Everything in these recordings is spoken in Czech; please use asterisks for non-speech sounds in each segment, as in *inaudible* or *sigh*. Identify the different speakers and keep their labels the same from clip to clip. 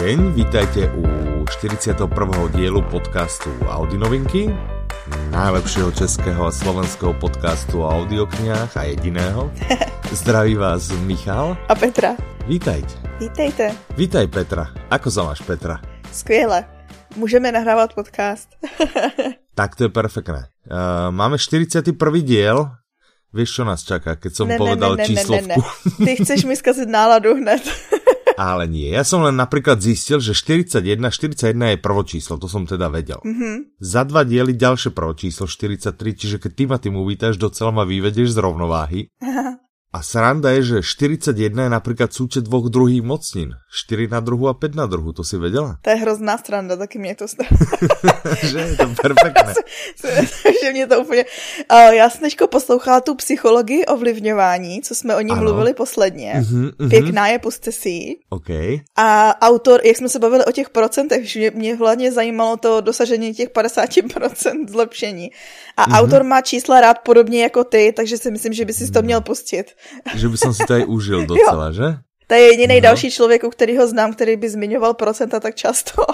Speaker 1: deň, vítajte u 41. dielu podcastu Audinovinky, najlepšieho českého a slovenského podcastu o audioknihách a jediného. *laughs* Zdraví vás Michal
Speaker 2: a Petra.
Speaker 1: Vítajte.
Speaker 2: Vítejte.
Speaker 1: Vítaj Petra. Ako sa máš Petra?
Speaker 2: Skvěle. Můžeme nahrávat podcast. *laughs*
Speaker 1: tak to je perfektné. Uh, máme 41. diel. Vieš, čo nás čaká, keď som ne, povedal ne, ne, číslovku? Ne,
Speaker 2: ne, ne. Ty chceš mi skazit náladu hned. *laughs*
Speaker 1: Ale nie, ja som len napríklad zistil, že 41, 41 je prvo číslo, to som teda vedel. Mm-hmm. Za dva diely ďalšie prvo číslo 43, čiže keď ty ma tým uvítaš, docela ma vyvedeš z rovnováhy. *laughs* A sranda je, že 41 je například súčet dvoch druhých mocnin. 4 na druhu a 5 na druhu, to si věděla?
Speaker 2: To je hrozná sranda, taky mě to *laughs*
Speaker 1: že je to perfektné. *laughs*
Speaker 2: že mě to úplně... Uh, já jsem teďko poslouchala tu psychologii ovlivňování, co jsme o ní ano. mluvili posledně. Uh-huh, uh-huh. Pěkná je, puste si
Speaker 1: Okay.
Speaker 2: A autor, jak jsme se bavili o těch procentech, že mě hlavně zajímalo to dosažení těch 50% zlepšení. A uh-huh. autor má čísla rád podobně jako ty, takže si myslím, že by si to měl pustit.
Speaker 1: Že by som si to aj užil *laughs* docela, že?
Speaker 2: To je jediný no. další člověk, u kterého znám, který by zmiňoval procenta tak často. *laughs*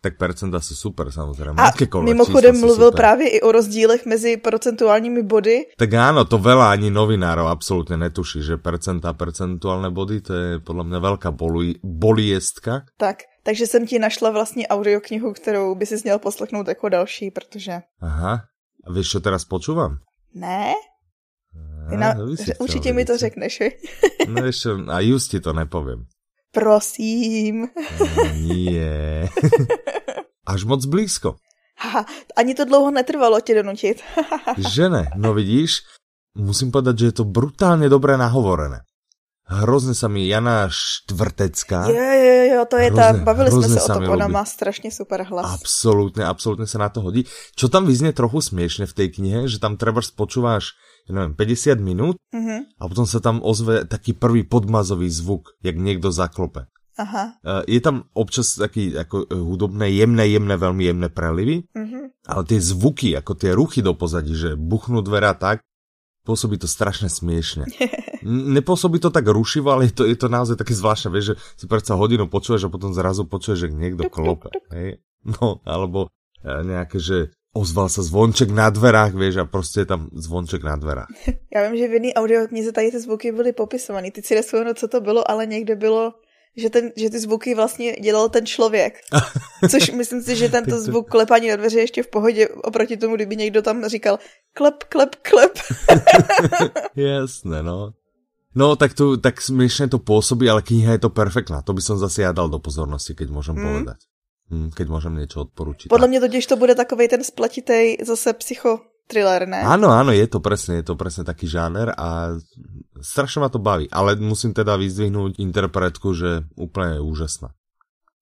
Speaker 1: tak percenta jsou super samozřejmě.
Speaker 2: A mimochodem mluvil super. právě i o rozdílech mezi procentuálními body.
Speaker 1: Tak áno, to veľa ani novinárov absolútne netuší, že percenta a percentuálne body, to je podle mě velká boli, boliestka.
Speaker 2: Tak, takže jsem ti našla vlastně audioknihu, kterou by si měl poslechnout jako další, protože...
Speaker 1: Aha, a víš, co teraz počúvam?
Speaker 2: Ne? Ty na, určitě mi to řekneš, *laughs*
Speaker 1: No ještě, a just ti to nepovím.
Speaker 2: Prosím.
Speaker 1: Nie. *laughs* Až moc blízko.
Speaker 2: Haha, ani to dlouho netrvalo tě donutit. *laughs*
Speaker 1: že ne, no vidíš, musím povedať, že je to brutálně dobré nahovorené. Hrozně sa mi Jana Štvrtecká.
Speaker 2: Jo, jo, jo, to je hrozne, ta, bavili jsme se o tom, ona má strašně super hlas.
Speaker 1: Absolutně, absolutně se na to hodí. Čo tam vyzně trochu směšně v té knihe, že tam třeba počúváš ja neviem, 50 minút mm-hmm. a potom sa tam ozve taký prvý podmazový zvuk, jak niekto zaklope.
Speaker 2: Aha.
Speaker 1: Je tam občas taký ako e, hudobné, jemné, jemné, veľmi jemné prelivy, mm-hmm. ale tie zvuky, ako tie ruchy do pozadí, že buchnú dvera tak, pôsobí to strašne smiešne. *laughs* Nepôsobí to tak rušivo, ale je to, je to naozaj také zvláštne, vieš, že si predsa hodinu počuješ a potom zrazu počuješ, že niekto klope. Hej? No, alebo e, nejaké, že ozval se zvonček na dverách, víš, a prostě je tam zvonček na dverách. *laughs*
Speaker 2: Já vím, že v jedné audioknize tady ty zvuky byly popisované. Ty si nespomenul, co to bylo, ale někde bylo, že, ten, že ty zvuky vlastně dělal ten člověk. *laughs* Což myslím si, že tento zvuk klepání na dveře ještě v pohodě oproti tomu, kdyby někdo tam říkal klep, klep, klep. *laughs*
Speaker 1: Jasné, no. No, tak, tu, tak směšně to působí, ale kniha je to perfektná. To by som zase já dal do pozornosti, keď můžem mm. povedať. Hmm, keď můžem něco odporučit.
Speaker 2: Podle mě totiž to bude takový ten splatitej zase psycho thriller, ne?
Speaker 1: Áno, áno, je to presne, je to presne taký žáner a strašne ma to baví, ale musím teda vyzdvihnúť interpretku, že úplne je úžasná.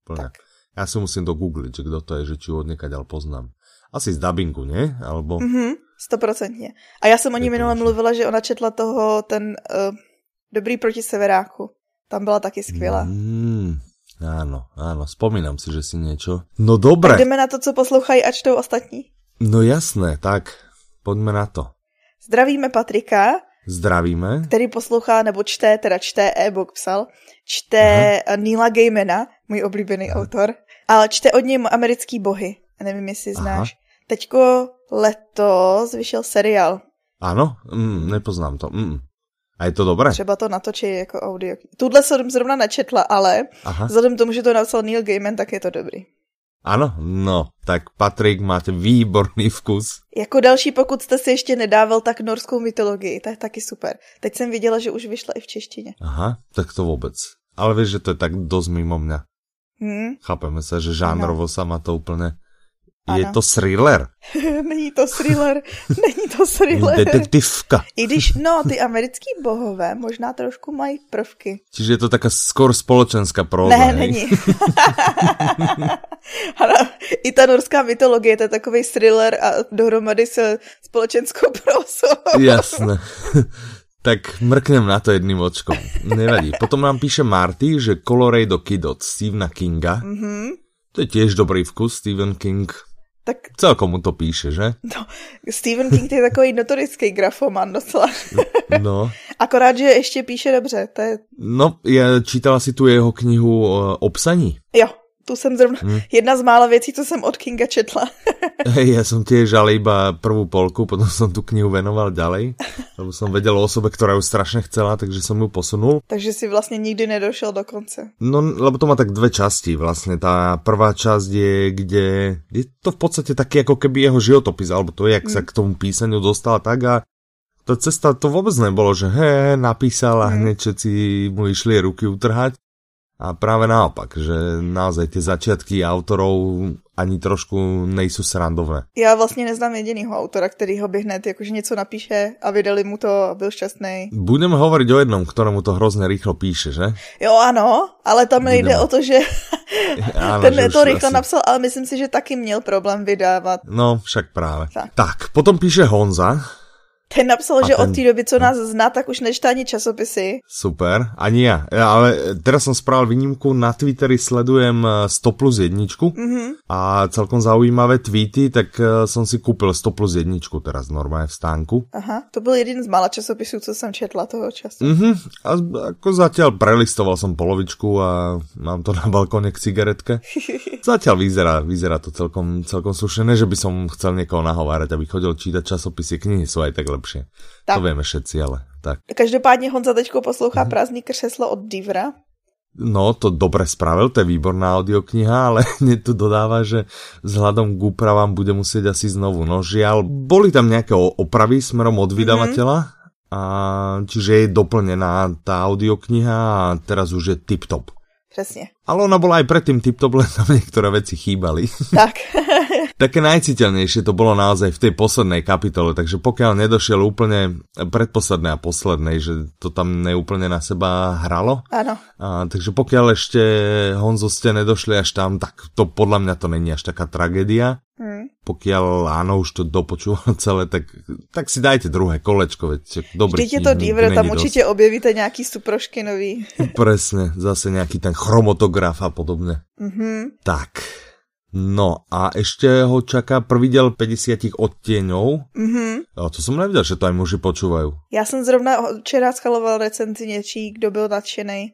Speaker 1: Úplne. Tak. Ja si musím dogoogliť, že kdo to je, že či ho odniekaďal poznám. Asi z dubbingu, ne? Alebo...
Speaker 2: Mhm, stoprocentně. A já jsem o ní minule mluvila, že ona četla toho, ten uh, Dobrý proti severáku. Tam byla taky skvělá.
Speaker 1: Mm, Áno, áno, spomínam si, že si niečo. No dobre.
Speaker 2: Tak jdeme na to, co poslouchají a čtou ostatní.
Speaker 1: No jasné, tak pojďme na to.
Speaker 2: Zdravíme Patrika.
Speaker 1: Zdravíme.
Speaker 2: Který poslouchá, nebo čte, teda čte e-book psal, čte Aha. Neila Gaimana, můj oblíbený Aha. autor, ale čte od něj americký bohy. Nevím, jestli znáš. Aha. Teďko letos vyšel seriál.
Speaker 1: Ano, mm, nepoznám to. Mm. A je to dobré?
Speaker 2: Třeba to natočí jako audio. Tuhle jsem zrovna nečetla, ale Aha. vzhledem k tomu, že to napsal Neil Gaiman, tak je to dobrý.
Speaker 1: Ano, no, tak Patrik, máte výborný vkus.
Speaker 2: Jako další, pokud jste si ještě nedával, tak norskou mytologii, to je taky super. Teď jsem viděla, že už vyšla i v češtině.
Speaker 1: Aha, tak to vůbec. Ale víš, že to je tak dost mimo mě. Hmm? Chápeme se, že žánrovo no. sama to úplně ano. Je to thriller. *laughs*
Speaker 2: Není to thriller, *laughs* není to thriller.
Speaker 1: Detektivka.
Speaker 2: I když, no, ty americký bohové možná trošku mají prvky.
Speaker 1: Čiže je to taká skoro společenská próza,
Speaker 2: Ne, hej? není. *laughs* ano, I ta norská mytologie, to je takový thriller a dohromady se společenskou prózou.
Speaker 1: Jasné. Tak mrknem na to jedným očkom. Nevadí. Potom nám píše Marty, že Colorado Kid od Stephena Kinga. Mm -hmm. To je tiež dobrý vkus, Stephen King Tak... Celkom mu to píše, že?
Speaker 2: No, Stephen King je takový notorický grafoman docela.
Speaker 1: No. *laughs*
Speaker 2: Akorát, že ještě píše dobře. To je...
Speaker 1: No, já čítala si tu jeho knihu o psaní.
Speaker 2: Jo, tu jsem zrovna, hmm. jedna z mála věcí, co jsem od Kinga četla. *laughs*
Speaker 1: Hej, ja som tiež ale iba prvú polku, potom som tu knihu venoval ďalej, lebo som vedel o osobe, ktorá ju strašne chcela, takže som ju posunul.
Speaker 2: Takže si vlastně nikdy nedošel do konce.
Speaker 1: No, lebo to má tak dve časti vlastne. Tá prvá časť je, kde je to v podstate taký ako keby jeho životopis, alebo to, jak hmm. sa k tomu písaniu dostal tak a ta cesta to vôbec nebolo, že he, napísal a hmm. hneď všetci mu išli ruky utrhať. A práve naopak, že naozaj tie začiatky autorov ani trošku nejsou srandovné.
Speaker 2: Já vlastně neznám jedinýho autora, který ho by hned jakože něco napíše a vydali mu to a byl šťastný.
Speaker 1: Budeme hovoriť o jednom, ktorému to hrozně rýchlo píše, že?
Speaker 2: Jo, ano, ale tam nejde Budeme. o to, že ano, *laughs* ten že to rychle asi... napsal, ale myslím si, že taky měl problém vydávat.
Speaker 1: No, však právě. Tak, tak potom píše Honza,
Speaker 2: ten napsal, a že ten... od té doby, co nás zná, tak už nečtá ani časopisy.
Speaker 1: Super, ani ja. Ale teraz som spravil výnimku, na Twitteri sledujem 100 eh, plus jedničku mm-hmm. a celkom zaujímavé tweety, tak eh, som si kúpil 100 plus jedničku teraz normálne v stánku.
Speaker 2: Aha, to byl jeden z mála časopisů, co jsem četla toho času.
Speaker 1: Mm-hmm. A ako zatiaľ prelistoval som polovičku a mám to na balkóne k cigaretke. *laughs* Zatiaľ vyzerá, vyzerá to celkom, celkom slušené, že by som chcel niekoho nahovárať, aby chodil čítať časopisy, knihy sú aj tak lepšie lepšie. Tak. To vieme všetci, ale tak.
Speaker 2: Každopádně Honza teďko poslouchá mm. Prázdný křeslo od Divra.
Speaker 1: No, to dobre spravil, to je výborná audiokniha, ale *laughs* hneď tu dodáva, že vzhľadom k úpravám bude musieť asi znovu. No žiaľ, boli tam nejaké opravy smerom od vydavateľa, mm-hmm. a, čiže je doplnená tá audiokniha a teraz už je tip-top.
Speaker 2: Přesně.
Speaker 1: Ale ona bola aj predtým tip-top, len tam niektoré veci chýbali. *laughs*
Speaker 2: Tak.
Speaker 1: Také najciteľnejšie to bolo naozaj v tej poslednej kapitole, takže pokiaľ nedošiel úplne predposledné a poslednej, že to tam neúplne na seba hralo.
Speaker 2: Áno.
Speaker 1: A, takže pokiaľ ešte Honzo ste nedošli až tam, tak to podľa mňa to není až taká tragédia. Hmm. Pokiaľ áno, už to dopočúval *laughs* celé, tak, tak si dajte druhé kolečko, veď dobrý
Speaker 2: Vždyť je to Diver, tam určite objevíte nejaký suprošky nový.
Speaker 1: Presne, zase nejaký ten chromotograf a podobne.
Speaker 2: Mm-hmm.
Speaker 1: Tak, No a ešte ho čaká prvý diel 50 odtieňov.
Speaker 2: Mm-hmm.
Speaker 1: A to som nevedel, že to aj muži počúvajú.
Speaker 2: Já jsem zrovna včera schvaloval recenzi něčí, kdo byl nadšený.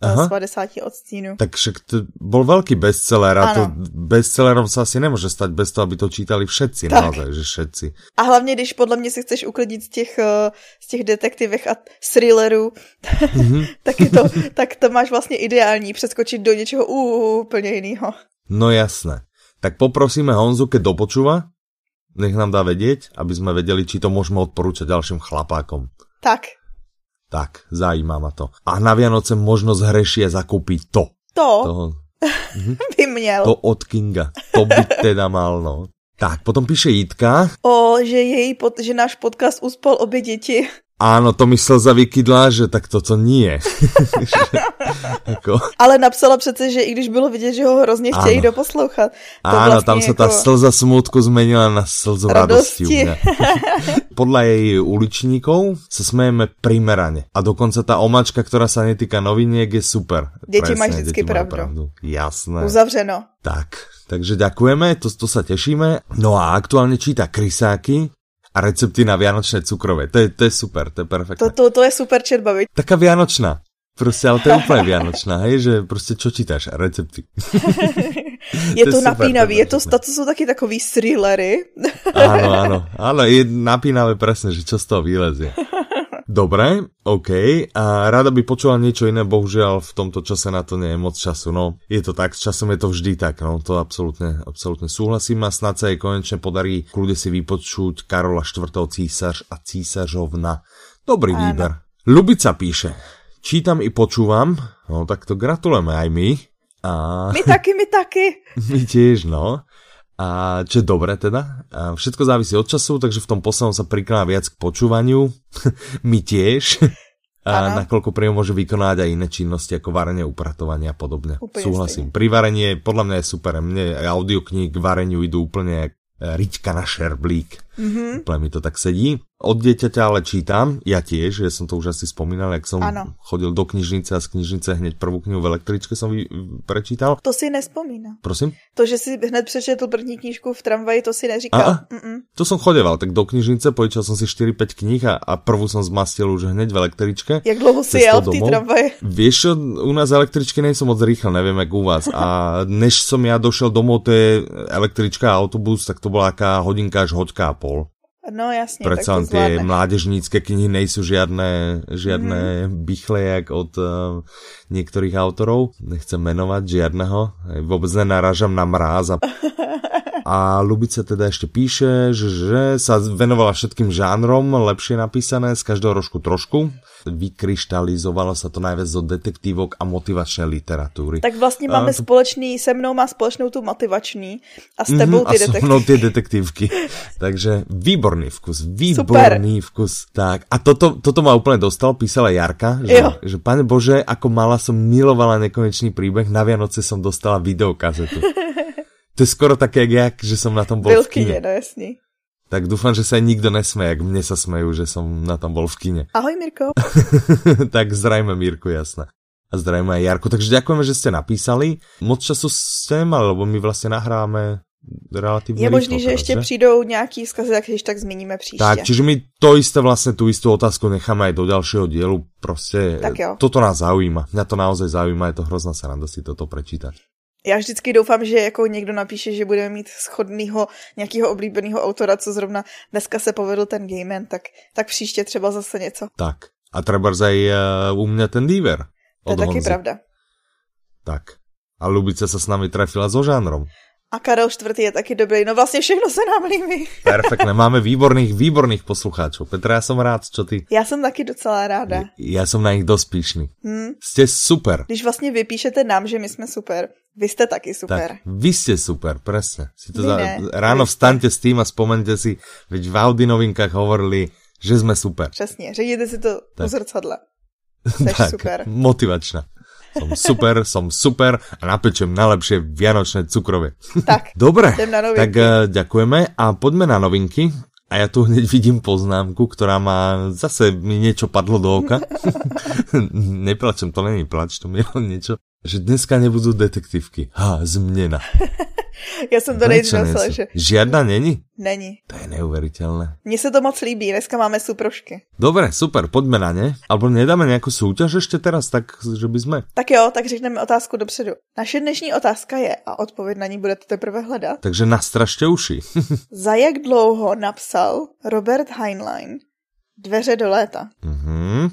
Speaker 2: Aha. z 50 odstínů.
Speaker 1: Tak však to bol veľký bestseller a ano. to bestsellerom sa asi nemôže stať bez toho, aby to čítali všetci, tak. naozaj, že všetci.
Speaker 2: A hlavně, když podle mě si chceš uklidnit z těch, eh, z těch detektivech a thrillerů, mm-hmm. *laughs* tak, je to, tak to máš vlastně ideální přeskočit do něčeho úplně jiného.
Speaker 1: No jasné. Tak poprosíme Honzu, keď dopočúva, nech nám dá vedieť, aby sme vedeli, či to môžeme odporúčať ďalším chlapákom.
Speaker 2: Tak.
Speaker 1: Tak, zajímá ma to. A na Vianoce možno zhrešie zakúpiť to.
Speaker 2: To? Toho, *laughs* by měl.
Speaker 1: To od Kinga. To by teda mal, no. Tak, potom píše Jitka.
Speaker 2: O, že, její pod, že náš podcast uspal obě děti.
Speaker 1: Áno, to mi slza vykydla, že tak toto nie.
Speaker 2: jako... Ale napsala přece, že i když bylo vidět, že ho hrozně chtějí ano. doposlouchat.
Speaker 1: To Áno, vlastně tam se jako... ta slza smutku zmenila na slzu radosti. radosti *laughs* Podľa jej uličníkov sa smejeme primerane. A dokonce ta omačka, ktorá sa netýka noviniek, je super.
Speaker 2: Děti mají vždycky pravdu. pravdu.
Speaker 1: Jasné.
Speaker 2: Uzavřeno.
Speaker 1: Tak, takže ďakujeme, to, to sa tešíme. No a aktuálne číta Krysáky, a recepty na vianočné cukrové. To je, to je super, to je perfektné.
Speaker 2: To, to, to je super četba, viď?
Speaker 1: Taká vianočná. Prostě, ale to je úplně vianočná, hej, že prostě čo čítáš? Recepty. *laughs*
Speaker 2: je to, to napínavý, je to, to jsou taky takový thrillery.
Speaker 1: áno, áno, áno, je napínavé presne, že čo z toho vylezie. *laughs* Dobre, OK. A rada by počula niečo iné, bohužiaľ v tomto čase na to nie je moc času. No, je to tak, s časom je to vždy tak, no, to absolútne, absolútne súhlasím a snad sa jej konečne podarí kľude si vypočuť Karola IV. císař a císařovna. Dobrý Áno. výber. Lubica píše, čítam i počúvam, no tak to gratulujeme aj my. A...
Speaker 2: My taky, my taky. *laughs*
Speaker 1: My tiež, no. A čo je dobré teda. A všetko závisí od času, takže v tom poslednom sa prikladá viac k počúvaniu. *laughs* My tiež. A ano. nakoľko pri môže vykonávať aj iné činnosti ako varenie, upratovanie a podobne. Úplne Súhlasím. Stejne. Pri varení podľa mňa je super. Mne audiokníh k vareniu idú úplne jak e, riťka na šerblík. Mm-hmm. Úplne mi to tak sedí. Od dieťaťa ale čítam, ja tiež, ja som to už asi spomínal, jak som ano. chodil do knižnice a z knižnice hneď prvú knihu v električke som vy, prečítal.
Speaker 2: To si nespomínam.
Speaker 1: Prosím?
Speaker 2: To, že si hned přečetl první knížku v tramvaji, to si neříkal. A,
Speaker 1: to som chodeval, tak do knižnice pojičal som si 4-5 kníh a, a prvú som zmastil už hneď v električke.
Speaker 2: Jak dlouho si jel v té tramvaji?
Speaker 1: Vieš u nás električky nejsou moc rýchle, neviem jak u vás. A než som ja došel domov, to je električka a autobus, tak to bola aká hodinka až hoďka a pol.
Speaker 2: No jasně,
Speaker 1: len tie mládežnícke knihy nejsou žiadne, žiadne mm. bychle jak od uh, niektorých autorov. Nechcem menovať žiadneho. Vôbec nenaražam na mráz a *laughs* A Lubice teda ešte píše, že, že sa venovala všetkým žánrom, lepšie napísané, z každého rožku trošku. Vykryštalizovalo sa to najviac do detektívok a motivačnej literatúry.
Speaker 2: Tak vlastně máme to... společný, se mnou má společnou tu motivační a s tebou
Speaker 1: mm, ty detektívky. A so mnou ty detektívky. *laughs* Takže výborný vkus, výborný Super. vkus. Tak a toto, toto ma úplne dostal, písala Jarka, že, jo. že pane Bože, ako mala som milovala nekonečný príbeh, na Vianoce som dostala videokazetu. *laughs* To je skoro také jak, že som na tom bol v kine.
Speaker 2: no jasný.
Speaker 1: Tak dúfam, že sa nikto nesmeje, ak mne sa smejú, že som na tom bol v kine. *laughs*
Speaker 2: Ahoj Mirko.
Speaker 1: tak zdravíme Mirku, jasné. A zdravíme aj Jarku. Takže ďakujeme, že ste napísali. Moc času ste nemali, lebo my vlastne nahráme relativně
Speaker 2: Je možný, že ještě že? přijdou nějaký vzkazy, tak když tak zmíníme příště.
Speaker 1: Tak, čiže my to isté vlastně tu istou otázku necháme aj do dalšího dielu. Prostě tak jo. toto nás zaujíma. Mňa to naozaj zaujíma, je to hrozná sranda si toto prečítať
Speaker 2: já vždycky doufám, že jako někdo napíše, že budeme mít schodného nějakého oblíbeného autora, co zrovna dneska se povedl ten Gayman, tak, tak příště třeba zase něco.
Speaker 1: Tak. A třeba aj uh, u mě ten Diver.
Speaker 2: To je taky Honzy. pravda.
Speaker 1: Tak. A Lubice se s námi trafila so žánrom.
Speaker 2: A Karel IV. je taky dobrý. No vlastně všechno se nám líbí.
Speaker 1: Perfektné, máme výborných, výborných poslucháčů. Petra, já jsem rád, čo ty?
Speaker 2: Já jsem taky docela ráda.
Speaker 1: Já jsem na nich dost píšný. Hmm. Jste super.
Speaker 2: Když vlastně vypíšete nám, že my jsme super, vy jste taky super. Tak,
Speaker 1: vy jste super, presne. Si to za... Ráno vstaňte s tým a spomeňte si, veď v Audi novinkách hovorili, že jsme super.
Speaker 2: Přesně, řekněte si to tak. u zrcadla. *laughs* Jsi tak, super.
Speaker 1: motivačná som super, som super a napečem najlepšie vianočné cukrovie.
Speaker 2: Tak, *laughs*
Speaker 1: Dobre, tak uh, ďakujeme a poďme na novinky. A ja tu hneď vidím poznámku, ktorá má, zase mi niečo padlo do oka. *laughs* Neplačem, to není plač, to mi je niečo, že dneska nebudú detektívky. Ha, změna. *laughs* *laughs*
Speaker 2: Já jsem to nejdřív myslela, že...
Speaker 1: Žiadna není?
Speaker 2: Není.
Speaker 1: To je neuveriteľné.
Speaker 2: Mně se to moc líbí, dneska máme suprošky.
Speaker 1: Dobre, super, poďme na ne. Alebo nedáme nějakou soutěž ještě teraz, tak že by sme...
Speaker 2: Tak jo, tak řekneme otázku dopředu. Naše dnešní otázka je, a odpověď na ní budete teprve hledat.
Speaker 1: Takže nastražte uši. *laughs*
Speaker 2: Za jak dlouho napsal Robert Heinlein Dveře do léta?
Speaker 1: Mhm.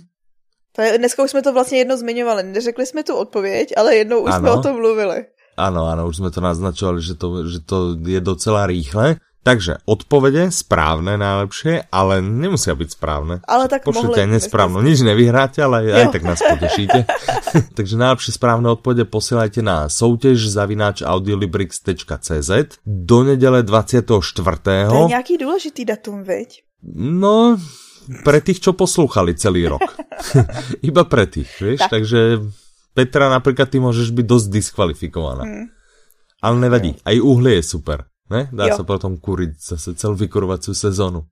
Speaker 2: To je, dneska už jsme to vlastně jednou zmiňovali. Neřekli jsme tu odpověď, ale jednou už ano. jsme o tom mluvili.
Speaker 1: Áno, áno, už sme to naznačovali, že to, že to je docela rýchle. Takže odpovede správne najlepšie, ale nemusia byť správne.
Speaker 2: Ale tak
Speaker 1: Pošlite aj nesprávno. Nič nevyhráte, ale jo. aj tak nás potešíte. *laughs* Takže najlepšie správne odpovede posielajte na soutěž zavináč audiolibrix.cz do nedele 24.
Speaker 2: To je nějaký důležitý datum, veď?
Speaker 1: No, pre tých, čo poslúchali celý rok. *laughs* Iba pre tých, vieš? Tak. Takže Petra napríklad ty môžeš byť dosť diskvalifikovaná. Hmm. Ale nevadí, aj uhlie je super. Ne? Dá jo. sa potom kuriť zase celú vykurovaciu sezónu.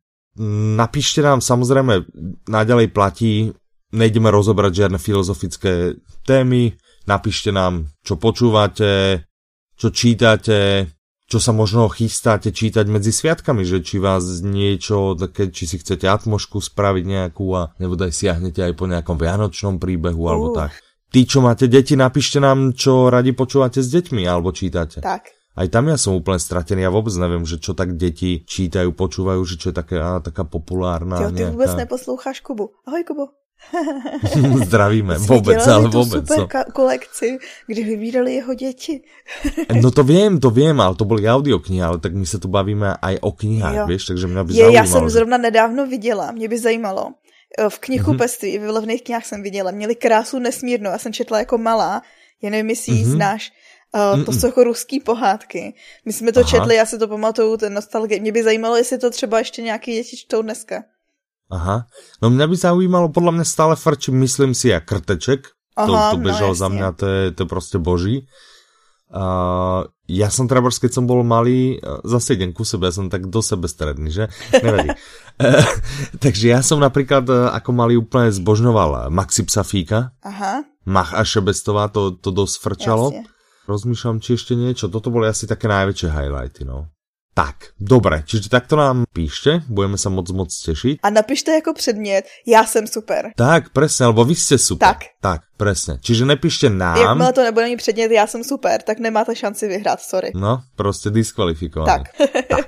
Speaker 1: Napíšte nám, samozrejme, naďalej platí, nejdeme rozobrať žiadne filozofické témy, napíšte nám, čo počúvate, čo čítate, čo sa možno chystáte čítať medzi sviatkami, že či vás niečo, také, či si chcete atmošku spraviť nejakú a nebodaj siahnete aj po nejakom vianočnom príbehu uh. alebo tak. Tí, čo máte deti, napíšte nám, čo radi počúvate s deťmi alebo čítate.
Speaker 2: Tak.
Speaker 1: Aj tam ja som úplne stratený, ja vôbec neviem, že čo tak deti čítajú, počúvajú, že čo je také, á, taká populárna.
Speaker 2: Jo, ty nejaká... vôbec neposloucháš Kubu. Ahoj Kubu. *laughs*
Speaker 1: Zdravíme, vůbec, ale vůbec.
Speaker 2: super no. kolekci, kdy vybírali jeho děti.
Speaker 1: no to vím, to vím, ale to byly audioknihy, ale tak my se tu bavíme aj o knihách, víš, takže mě by
Speaker 2: Je, zaujímalo. Já jsem zrovna nedávno viděla, mě by zajímalo, v knihkupectví, mm-hmm. v levných knihách jsem viděla, měli krásu nesmírnou, já jsem četla jako malá, já nevím, jestli mm-hmm. znáš, Uh, to jsou jako ruský pohádky. My jsme to Aha. četli, já si to pamatuju, ten nostalgie. Mě by zajímalo, jestli to třeba ještě nějaký děti čtou dneska.
Speaker 1: Aha. No mě by zajímalo, podle mě stále frč, myslím si, jak krteček. Aha, to, to no, bežal no, za mě, to je, to je prostě boží. Uh, ja som teda, keď som bol malý, zase idem ku sebe, ja som tak do sebe stredný, že? Nevadí. uh, *laughs* takže ja som napríklad ako malý úplne zbožňoval Maxi Psafíka. Aha. Mach a Šebestová, to, to dosť frčalo. Jasne. Rozmýšľam, či ešte niečo. Toto boli asi také najväčšie highlighty, no. Tak, dobré, čiže takto nám píšte, budeme sa moc moc tešiť.
Speaker 2: A napište jako předmět, já jsem super.
Speaker 1: Tak, presne, alebo vy ste super. Tak. Tak, presne. Čiže nepíšte nám.
Speaker 2: Jakmile to nebude ani předmět, já jsem super, tak nemáte šanci vyhrát, sorry.
Speaker 1: No, prostě diskvalifikovaný. Tak. tak.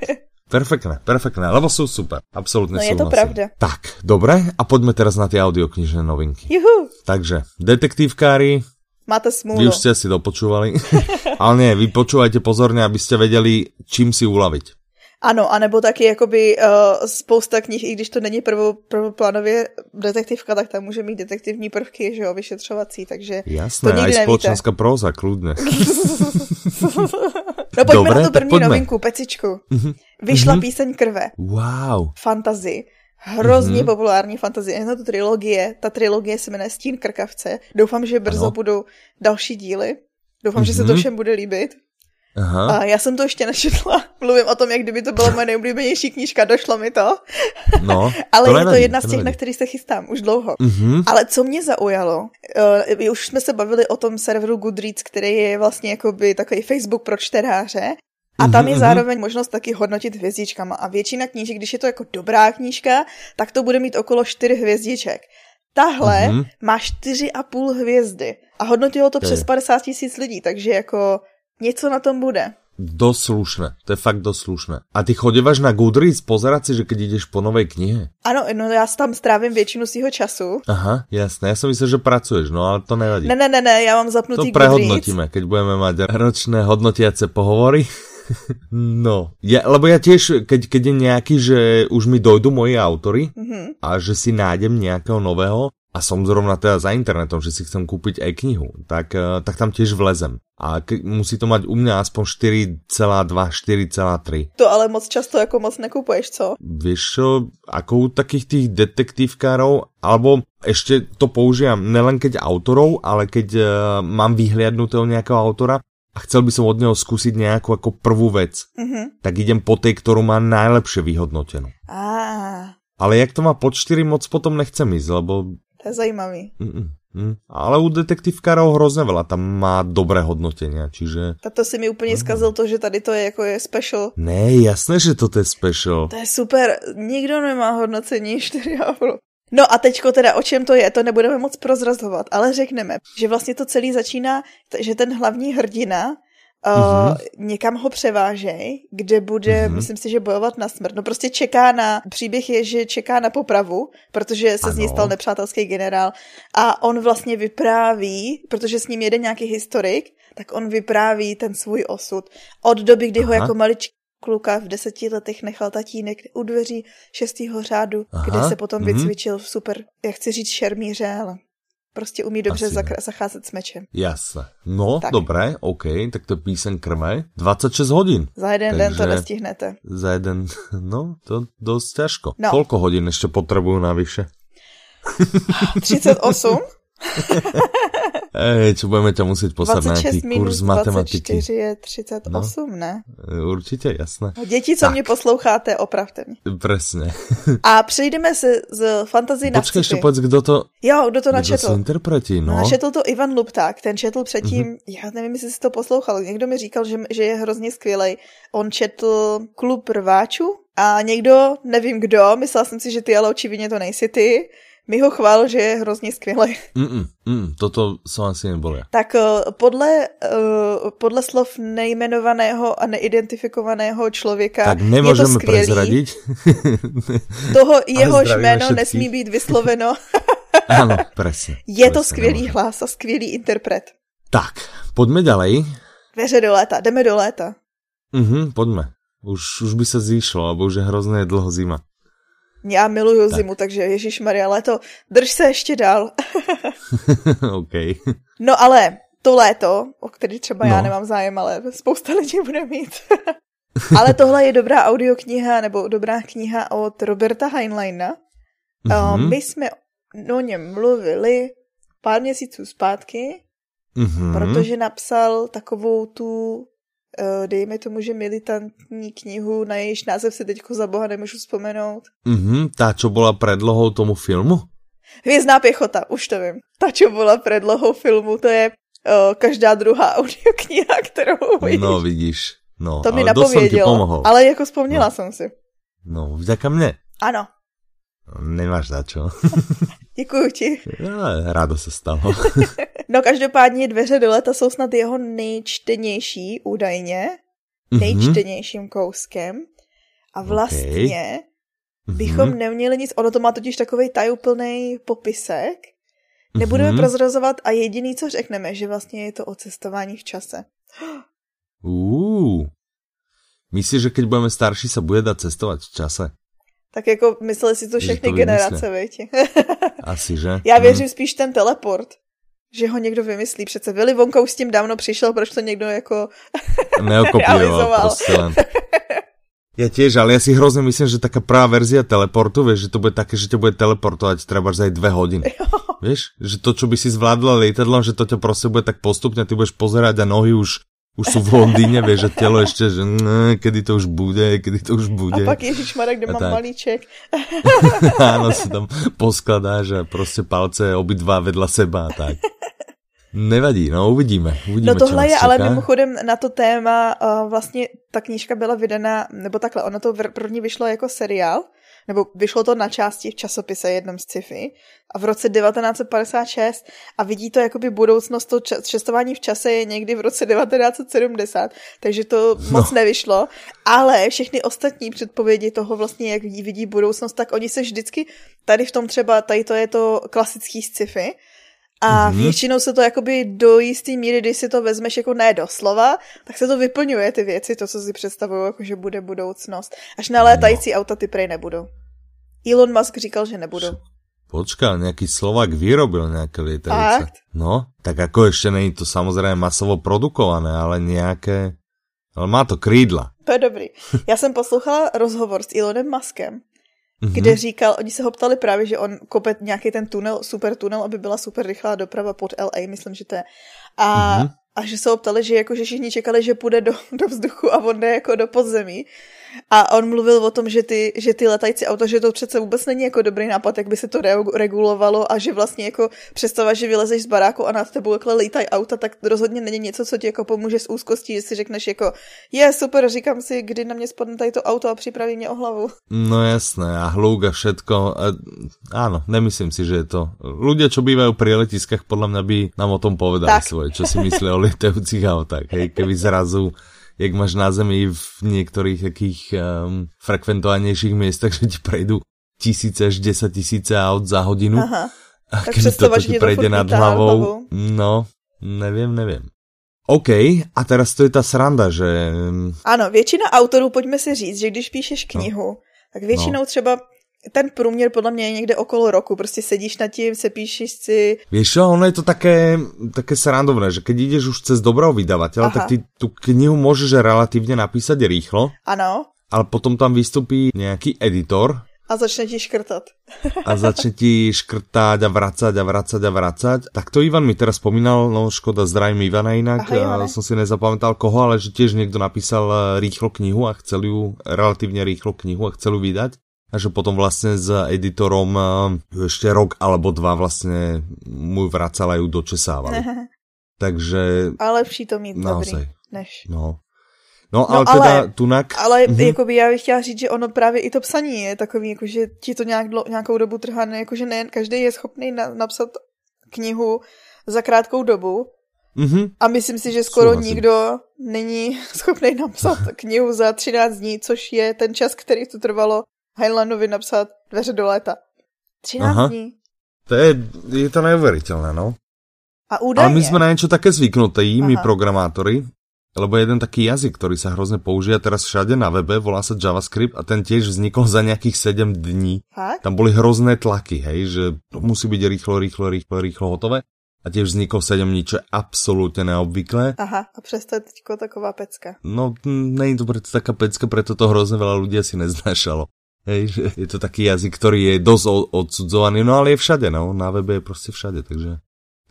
Speaker 1: Perfektné, perfektné, lebo sú super. Absolutne
Speaker 2: no je to pravda.
Speaker 1: Tak, dobre, a poďme teraz na tie audioknižné novinky.
Speaker 2: Juhu.
Speaker 1: Takže, detektívkári,
Speaker 2: Máte smůlu.
Speaker 1: Vy už ste si dopočúvali. *laughs* Ale nie, vy počúvajte pozorne, aby ste vedeli, čím si uľaviť.
Speaker 2: Ano, anebo taky jakoby uh, spousta knih, i když to není prvo, prvoplánově detektivka, tak tam může mít detektivní prvky, že jo, vyšetřovací, takže
Speaker 1: Jasné, to nikdy aj společenská próza, kludně. *laughs*
Speaker 2: no pojďme Dobre, na tu první pojďme. novinku, pecičku. Uh-huh. Vyšla uh-huh. píseň krve.
Speaker 1: Wow.
Speaker 2: Fantazy. Hrozně mm-hmm. populární fantazie. Je to trilogie. Ta trilogie se jmenuje Stín krkavce. Doufám, že brzo ano. budou další díly. Doufám, mm-hmm. že se to mhm. všem bude líbit. Aha. A já jsem to ještě nečetla. *laughs* Mluvím o tom, jak kdyby to byla moje nejoblíbenější knížka, došlo mi to. *laughs*
Speaker 1: No,
Speaker 2: Ale to je to jedna z těch, na který se chystám už dlouho. Mm-hmm. Ale co mě zaujalo, uh, už jsme se bavili o tom serveru Goodreads, který je vlastně jakoby takový Facebook pro čtenáře. A tam je mhm, mhm. zároveň možnost taky hodnotit hvězdičkama. A většina knížek, když je to jako dobrá knížka, tak to bude mít okolo 4 hvězdiček. Tahle uh-huh. má 4,5 hvězdy. A hodnotilo to přes 50 tisíc lidí, takže jako něco na tom bude.
Speaker 1: Dosť slušné, to je fakt dosť slušné. A ty chodíváš na Goodreads pozerať si, že keď ideš po novej knihe?
Speaker 2: Ano, no já tam strávím většinu svého času.
Speaker 1: Aha, jasné, já jsem myslel, že pracuješ, no ale to nevadí.
Speaker 2: Ne, ne, ne, ne, já mám zapnutý
Speaker 1: To prehodnotíme, keď budeme mať ročné hodnotiace pohovory. *laughs* *laughs* No, ja, lebo ja tiež, keď, keď je nejaký, že už mi dojdu moji autory mm-hmm. a že si nájdem nejakého nového a som zrovna teda za internetom, že si chcem kúpiť aj knihu, tak, eh, tak tam tiež vlezem. A ke, musí to mať u mňa aspoň 4,2, 4,3.
Speaker 2: To ale moc často jako moc nekupuješ, co?
Speaker 1: Vieš čo, ako u takých tých detektívkárov, alebo ešte to použijem nelen keď autorov, ale keď uh, mám vyhliadnutého nejakého autora, a chcel by som od neho skúsiť nejakú ako prvú vec, mm-hmm. tak idem po tej, ktorú má najlepšie vyhodnotenú.
Speaker 2: Ah.
Speaker 1: Ale jak to má pod 4, moc potom nechcem ísť, lebo...
Speaker 2: To je zajímavý.
Speaker 1: Mm-mm. Mm. Ale u detektivkárov hrozně veľa, tam má dobré hodnotenia, čiže...
Speaker 2: A to si mi úplně zkazil to, že tady to je jako je special.
Speaker 1: Ne, jasné, že to je special.
Speaker 2: To je super, nikdo nemá hodnocení 4,5. No a teďko teda, o čem to je, to nebudeme moc prozrazovat, ale řekneme, že vlastně to celý začíná, že ten hlavní hrdina Uh, mm-hmm. někam ho převážej, kde bude, mm-hmm. myslím si, že bojovat na smrt. No prostě čeká na, příběh je, že čeká na popravu, protože se ano. z něj stal nepřátelský generál a on vlastně vypráví, protože s ním jede nějaký historik, tak on vypráví ten svůj osud. Od doby, kdy Aha. ho jako maličký kluka v deseti letech nechal tatínek u dveří šestého řádu, Aha, kde se potom mm-hmm. vycvičil v super, jak chci říct, šermíře, ale prostě umí dobře zak- zacházet s mečem.
Speaker 1: Jasné. No, tak. dobré, OK, tak to píseň krme. 26 hodin.
Speaker 2: Za jeden Takže den to nestihnete.
Speaker 1: Za jeden, *laughs* no, to dost těžko. No. Kolko hodin ještě potřebuju navyše?
Speaker 2: 38? *laughs*
Speaker 1: Ej, čo budeme ťa musieť poslať na nejaký kurz matematiky.
Speaker 2: 24 je 38, no, ne?
Speaker 1: Určitě, jasné.
Speaker 2: No, děti, co tak. mě posloucháte, opravte mě.
Speaker 1: Presne.
Speaker 2: A přejdeme se z fantazy na
Speaker 1: Počkej, ještě povedz, kdo to...
Speaker 2: Jo, kdo to načetl.
Speaker 1: Kdo to interpreti, no.
Speaker 2: Načetl to Ivan Lupták, ten četl předtím, mm-hmm. já nevím, jestli jsi to poslouchal, někdo mi říkal, že, že je hrozně skvělej. On četl Klub rváčů a někdo, nevím kdo, myslela jsem si, že ty, ale očividně to nejsi ty, mi ho chvál, že je hrozně skvělý.
Speaker 1: Mm, mm, toto jsem asi nebyl já.
Speaker 2: Tak uh, podle, uh, podle slov nejmenovaného a neidentifikovaného člověka tak nemůžeme je to prezradit. *laughs* Toho jehož jméno všetky. nesmí být vysloveno. *laughs*
Speaker 1: ano, presne. *laughs*
Speaker 2: Je presne, to skvělý nemůžem. hlas a skvělý interpret.
Speaker 1: Tak, pojďme ďalej.
Speaker 2: Dveře do léta, jdeme do léta.
Speaker 1: Mhm, pojďme. Už, už by se zíšlo, nebo už je hrozně dlho zima.
Speaker 2: Já miluju tak. zimu, takže Ježíš Maria, léto, drž se ještě dál. *laughs*
Speaker 1: OK.
Speaker 2: No ale to léto, o který třeba no. já nemám zájem, ale spousta *laughs* lidí bude mít. *laughs* ale tohle je dobrá audiokniha nebo dobrá kniha od Roberta Heinleina. Mm-hmm. My jsme o něm mluvili pár měsíců zpátky
Speaker 1: Mm-hmm.
Speaker 2: Protože napsal takovou tu, dejme tomu, že militantní knihu, na jejíž název si teďko za boha nemůžu vzpomenout.
Speaker 1: Mm-hmm, tá, čo bola predlohou tomu filmu?
Speaker 2: Hvězdná pěchota, už to vím. Ta, čo byla predlohou filmu, to je uh, každá druhá audiokniha, kterou
Speaker 1: vidíš. No vidíš, no,
Speaker 2: to mi napovědělo, ale jako vzpomněla
Speaker 1: no.
Speaker 2: jsem si.
Speaker 1: No, vďaka mne.
Speaker 2: Ano.
Speaker 1: Nemáš za čo. *laughs*
Speaker 2: Děkuji ti.
Speaker 1: Ja, rádo se stalo. *laughs*
Speaker 2: no každopádně Dveře do leta jsou snad jeho nejčtenější údajně. Mm-hmm. Nejčtenějším kouskem. A vlastně okay. bychom mm-hmm. neměli nic, ono to má totiž takový tajuplný popisek. Nebudeme mm-hmm. prozrazovat a jediný, co řekneme, že vlastně je to o cestování v čase.
Speaker 1: Uh. Myslíš, že keď budeme starší, se bude dát cestovat v čase?
Speaker 2: Tak jako mysleli si to všechny to generace, veď? *laughs*
Speaker 1: Asi, že?
Speaker 2: Já věřím hmm. spíš ten teleport. Že ho někdo vymyslí. Přece Willy Wonka už s tím dávno přišel, proč to někdo jako *laughs*
Speaker 1: Neokopíroval prostě len. *laughs* Ja tiež, ale ja si hrozne myslím, že taká prvá verzia teleportu, vieš, že to bude také, že ťa bude teleportovať treba aj dve hodiny. Jo. Vieš, že to, čo by si zvládla lietadlom, že to ťa proste bude tak postupne, ty budeš pozerať a nohy už už sú v Londýne, vieš, že telo ešte, že ne, kedy to už bude, kedy to už bude.
Speaker 2: A pak Ježíš Marek, kde mám tak. malíček. *laughs*
Speaker 1: Áno, si tam poskladáš a prostě palce obidva vedľa seba a tak. Nevadí, no uvidíme. uvidíme
Speaker 2: no tohle je ale mimochodem na to téma, uh, vlastně ta knížka byla vydana, nebo takhle, ono to první vyšlo jako seriál, nebo vyšlo to na části v časopise jednom z sci-fi a v roce 1956 a vidí to jakoby budoucnost, to cestování v čase je někdy v roce 1970, takže to no. moc nevyšlo, ale všechny ostatní předpovědi toho vlastně, jak vidí budoucnost, tak oni se vždycky, tady v tom třeba, tady to je to klasický sci-fi, a mm-hmm. většinou se to jakoby do jisté míry, když si to vezmeš jako ne doslova, tak se to vyplňuje ty věci, to, co si představují, jako že bude budoucnost. Až na létající no. auta ty prej nebudou. Elon Musk říkal, že nebudou.
Speaker 1: Počká, nějaký Slovak vyrobil nějaké lietavice. No, tak jako ještě není to samozřejmě masovo produkované, ale nějaké... Ale má to krídla.
Speaker 2: To je dobrý. Já jsem poslouchala rozhovor s Elonem Muskem mm-hmm. kde říkal, oni se ho ptali právě, že on kope nějaký ten tunel, super tunel, aby byla super rychlá doprava pod LA, myslím, že to je. A, mm-hmm. a že se ho ptali, že jako, že všichni čekali, že půjde do, do vzduchu a on jde jako do podzemí. A on mluvil o tom, že ty, že ty letající auta, že to přece vůbec není jako dobrý nápad, jak by se to regulovalo a že vlastně jako představa, že vylezeš z baráku a nad tebou jako lítají auta, tak rozhodně není něco, co ti jako pomůže s úzkostí, že si řekneš jako je super, říkám si, kdy na mě spadne tady to auto a připraví mě o hlavu.
Speaker 1: No jasné, a hluk a všetko. A, áno, nemyslím si, že je to. Ľudia, čo bývajú pri letiskách, podľa mňa by nám o tom povedali tak. svoje, čo si myslia o lietajúcich autách. Hej, keby zrazu jak máš na zemi v některých takých um, frekventovanějších místech, že ti prejdou tisíce až deset tisíce aut za hodinu. Aha. A tak když to ti prejde nad hlavou, no, nevím, nevím. OK, a teraz to je ta sranda, že...
Speaker 2: Ano, většina autorů, pojďme si říct, že když píšeš knihu, no. tak většinou no. třeba ten průměr podle mě je někde okolo roku, prostě sedíš nad tím, se píšeš si.
Speaker 1: Víš čo, ono je to také, také srandovné, že keď ideš už cez dobrého vydavateľa, tak ty tu knihu môžeš relatívne napísať rýchlo.
Speaker 2: Ano.
Speaker 1: Ale potom tam vystupí nějaký editor,
Speaker 2: a začne ti škrtat.
Speaker 1: a začne ti škrtať a vracať a vracať a vracať. Tak to Ivan mi teraz spomínal, no škoda, zdravím Ivana inak, Aha, Ivane. som si nezapamätal koho, ale že tiež niekto napísal eh, rýchlo knihu a chcel ju, relatívne rýchlo knihu a chcel ju vydať a že potom vlastně s editorom ještě eh, rok alebo dva vlastně mu vracala ju dočesávali. *laughs* Takže...
Speaker 2: Ale lepší to mít naozaj. dobrý, než...
Speaker 1: No. No, ale, no, ale teda tunak...
Speaker 2: Ale mm-hmm. jakoby já bych chtěla říct, že ono právě i to psaní je takový, jako, že ti to nějak dlo, nějakou dobu trhá, ne, jako, že nejen každý je schopný na, napsat knihu za krátkou dobu, Mm-hmm. A myslím si, že skoro Souhlasím. nikdo není *laughs* schopný napsat knihu za 13 dní, což je ten čas, který to trvalo Heinleinovi napsat dveře do léta. 13 Aha. dní.
Speaker 1: To je, je to neuvěřitelné, no.
Speaker 2: A údajně...
Speaker 1: Ale my jsme na něco také zvyknutí, my programátory, lebo jeden taký jazyk, ktorý sa hrozne používa teraz všade na webe, volá sa JavaScript a ten tiež vznikol za nejakých 7 dní.
Speaker 2: Fakt?
Speaker 1: Tam boli hrozné tlaky, hej, že to musí byť rýchlo, rýchlo, rýchlo, rýchlo hotové. A tiež vzniklo 7 dní, čo je absolútne neobvyklé.
Speaker 2: Aha, a přesto je teďko taková pecka.
Speaker 1: No, není to preto taká pecka, preto to hrozne veľa ľudí asi neznášalo. Hej, že je to taký jazyk, ktorý je dosť odsudzovaný, no ale je všade, no, na webe je prostě všade, takže,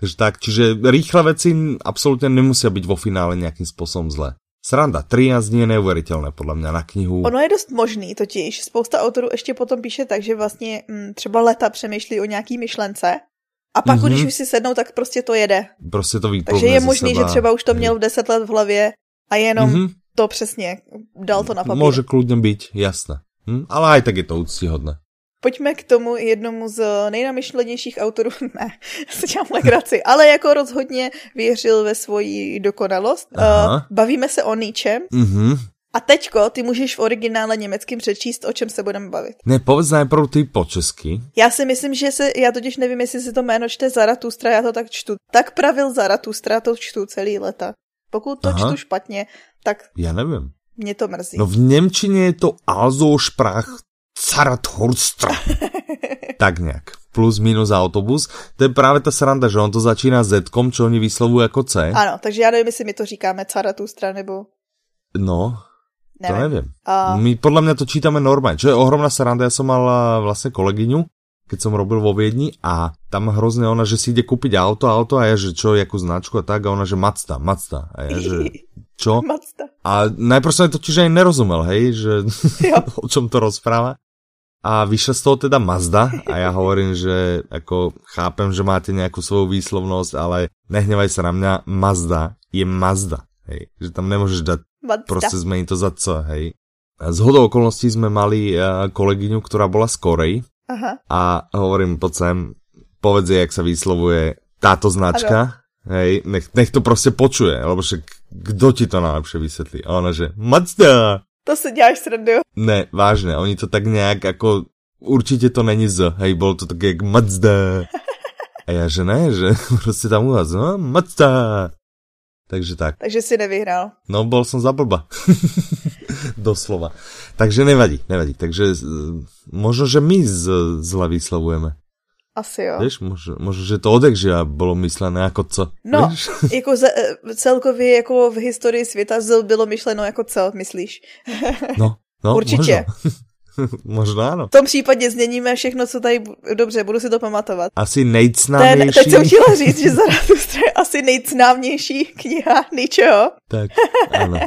Speaker 1: Takže tak, čiže rýchle veci absolútne nemusia byť vo finále nejakým spôsobom zlé. Sranda, 13 dní je neuvěřitelné podle mě na knihu.
Speaker 2: Ono je dost možný totiž. Spousta autorů ještě potom píše tak, že vlastně m, mm, třeba leta přemýšlí o nějaký myšlence a pak, mm-hmm. když už si sednou, tak prostě to jede.
Speaker 1: Prostě to
Speaker 2: Takže je možný, že třeba už to měl v 10 let v hlavě a jenom mm-hmm. to přesně dal to na papír.
Speaker 1: Může kludně být, jasné. Hm? Ale aj tak je to úctíhodné.
Speaker 2: Pojďme k tomu jednomu z nejnamyšlenějších autorů, *laughs* ne, se dělám legraci, ale jako rozhodně věřil ve svoji dokonalost. Aha. Uh, bavíme se o Nietzsche. Mm-hmm. A teďko ty můžeš v originále německým přečíst, o čem se budeme bavit.
Speaker 1: Ne, povedz najprv ty po česky.
Speaker 2: Já si myslím, že se, já totiž nevím, jestli si to jméno čte Zaratustra, já to tak čtu. Tak pravil Zaratustra, to čtu celý leta. Pokud to Aha. čtu špatně, tak...
Speaker 1: Já nevím.
Speaker 2: Mě to mrzí.
Speaker 1: No v Němčině je to Also sprach Zarathustra. *laughs* tak nějak. Plus minus autobus. To je právě ta sranda, že on to začíná Z, čo oni vyslovují jako C.
Speaker 2: Ano, takže já nevím, jestli my to říkáme Zarathustra nebo...
Speaker 1: No, nevím. to nevím. A... My podle mě to čítáme normálně, čo je ohromná sranda. Já jsem mal vlastně kolegyňu, keď som robil vo Viedni a tam hrozně ona, že si ide kúpiť auto, auto a ja, že čo, jakú značku a tak a ona, že Mazda, Mazda. A ja, že *laughs* čo? *laughs*
Speaker 2: Mazda.
Speaker 1: A najprv som totiž aj nerozumel, hej, že *laughs* o čom to rozpráva. A vyšla z toho teda Mazda a ja hovorím, že ako chápem, že máte nejakú svoju výslovnosť, ale nehnevaj sa na mňa, Mazda je Mazda, hej, že tam nemôžeš dať, Mazda. proste zmeniť to za C, hej. A z hodou okolností sme mali eh, kolegyňu, ktorá bola z Korei Aha. a hovorím, poď sem, povedz jej, jak sa vyslovuje táto značka, ano. Hej, nech, nech to prostě počuje, lebo však kdo ti to najlepšie vysvětlí? A ona, že Mazda.
Speaker 2: To si děláš srandu.
Speaker 1: Ne, vážně, oni to tak nějak jako, určitě to není z, hej, bylo to tak jak Mazda. *laughs* A já, že ne, že *laughs* prostě tam u vás, no, Mazda. Takže tak.
Speaker 2: Takže si nevyhrál.
Speaker 1: No, bol som za blba. *laughs* Doslova. Takže nevadí, nevadí. Takže možno, že my z, zle vyslovujeme.
Speaker 2: Asi jo.
Speaker 1: Víš, možno, že to odekžia bylo myslené jako co.
Speaker 2: No,
Speaker 1: víš? *laughs*
Speaker 2: jako ze, eh, celkově jako v historii světa bylo myšleno jako co, myslíš? *laughs*
Speaker 1: no, no,
Speaker 2: Určitě.
Speaker 1: Možno. Možná *laughs* ano.
Speaker 2: V tom případě změníme všechno, co tady... Dobře, budu si to pamatovat.
Speaker 1: Asi nejcnámější...
Speaker 2: Ten, teď jsem chtěla říct, že Zaratustra je asi nejcnámější kniha Nietzscheho.
Speaker 1: Tak, ano.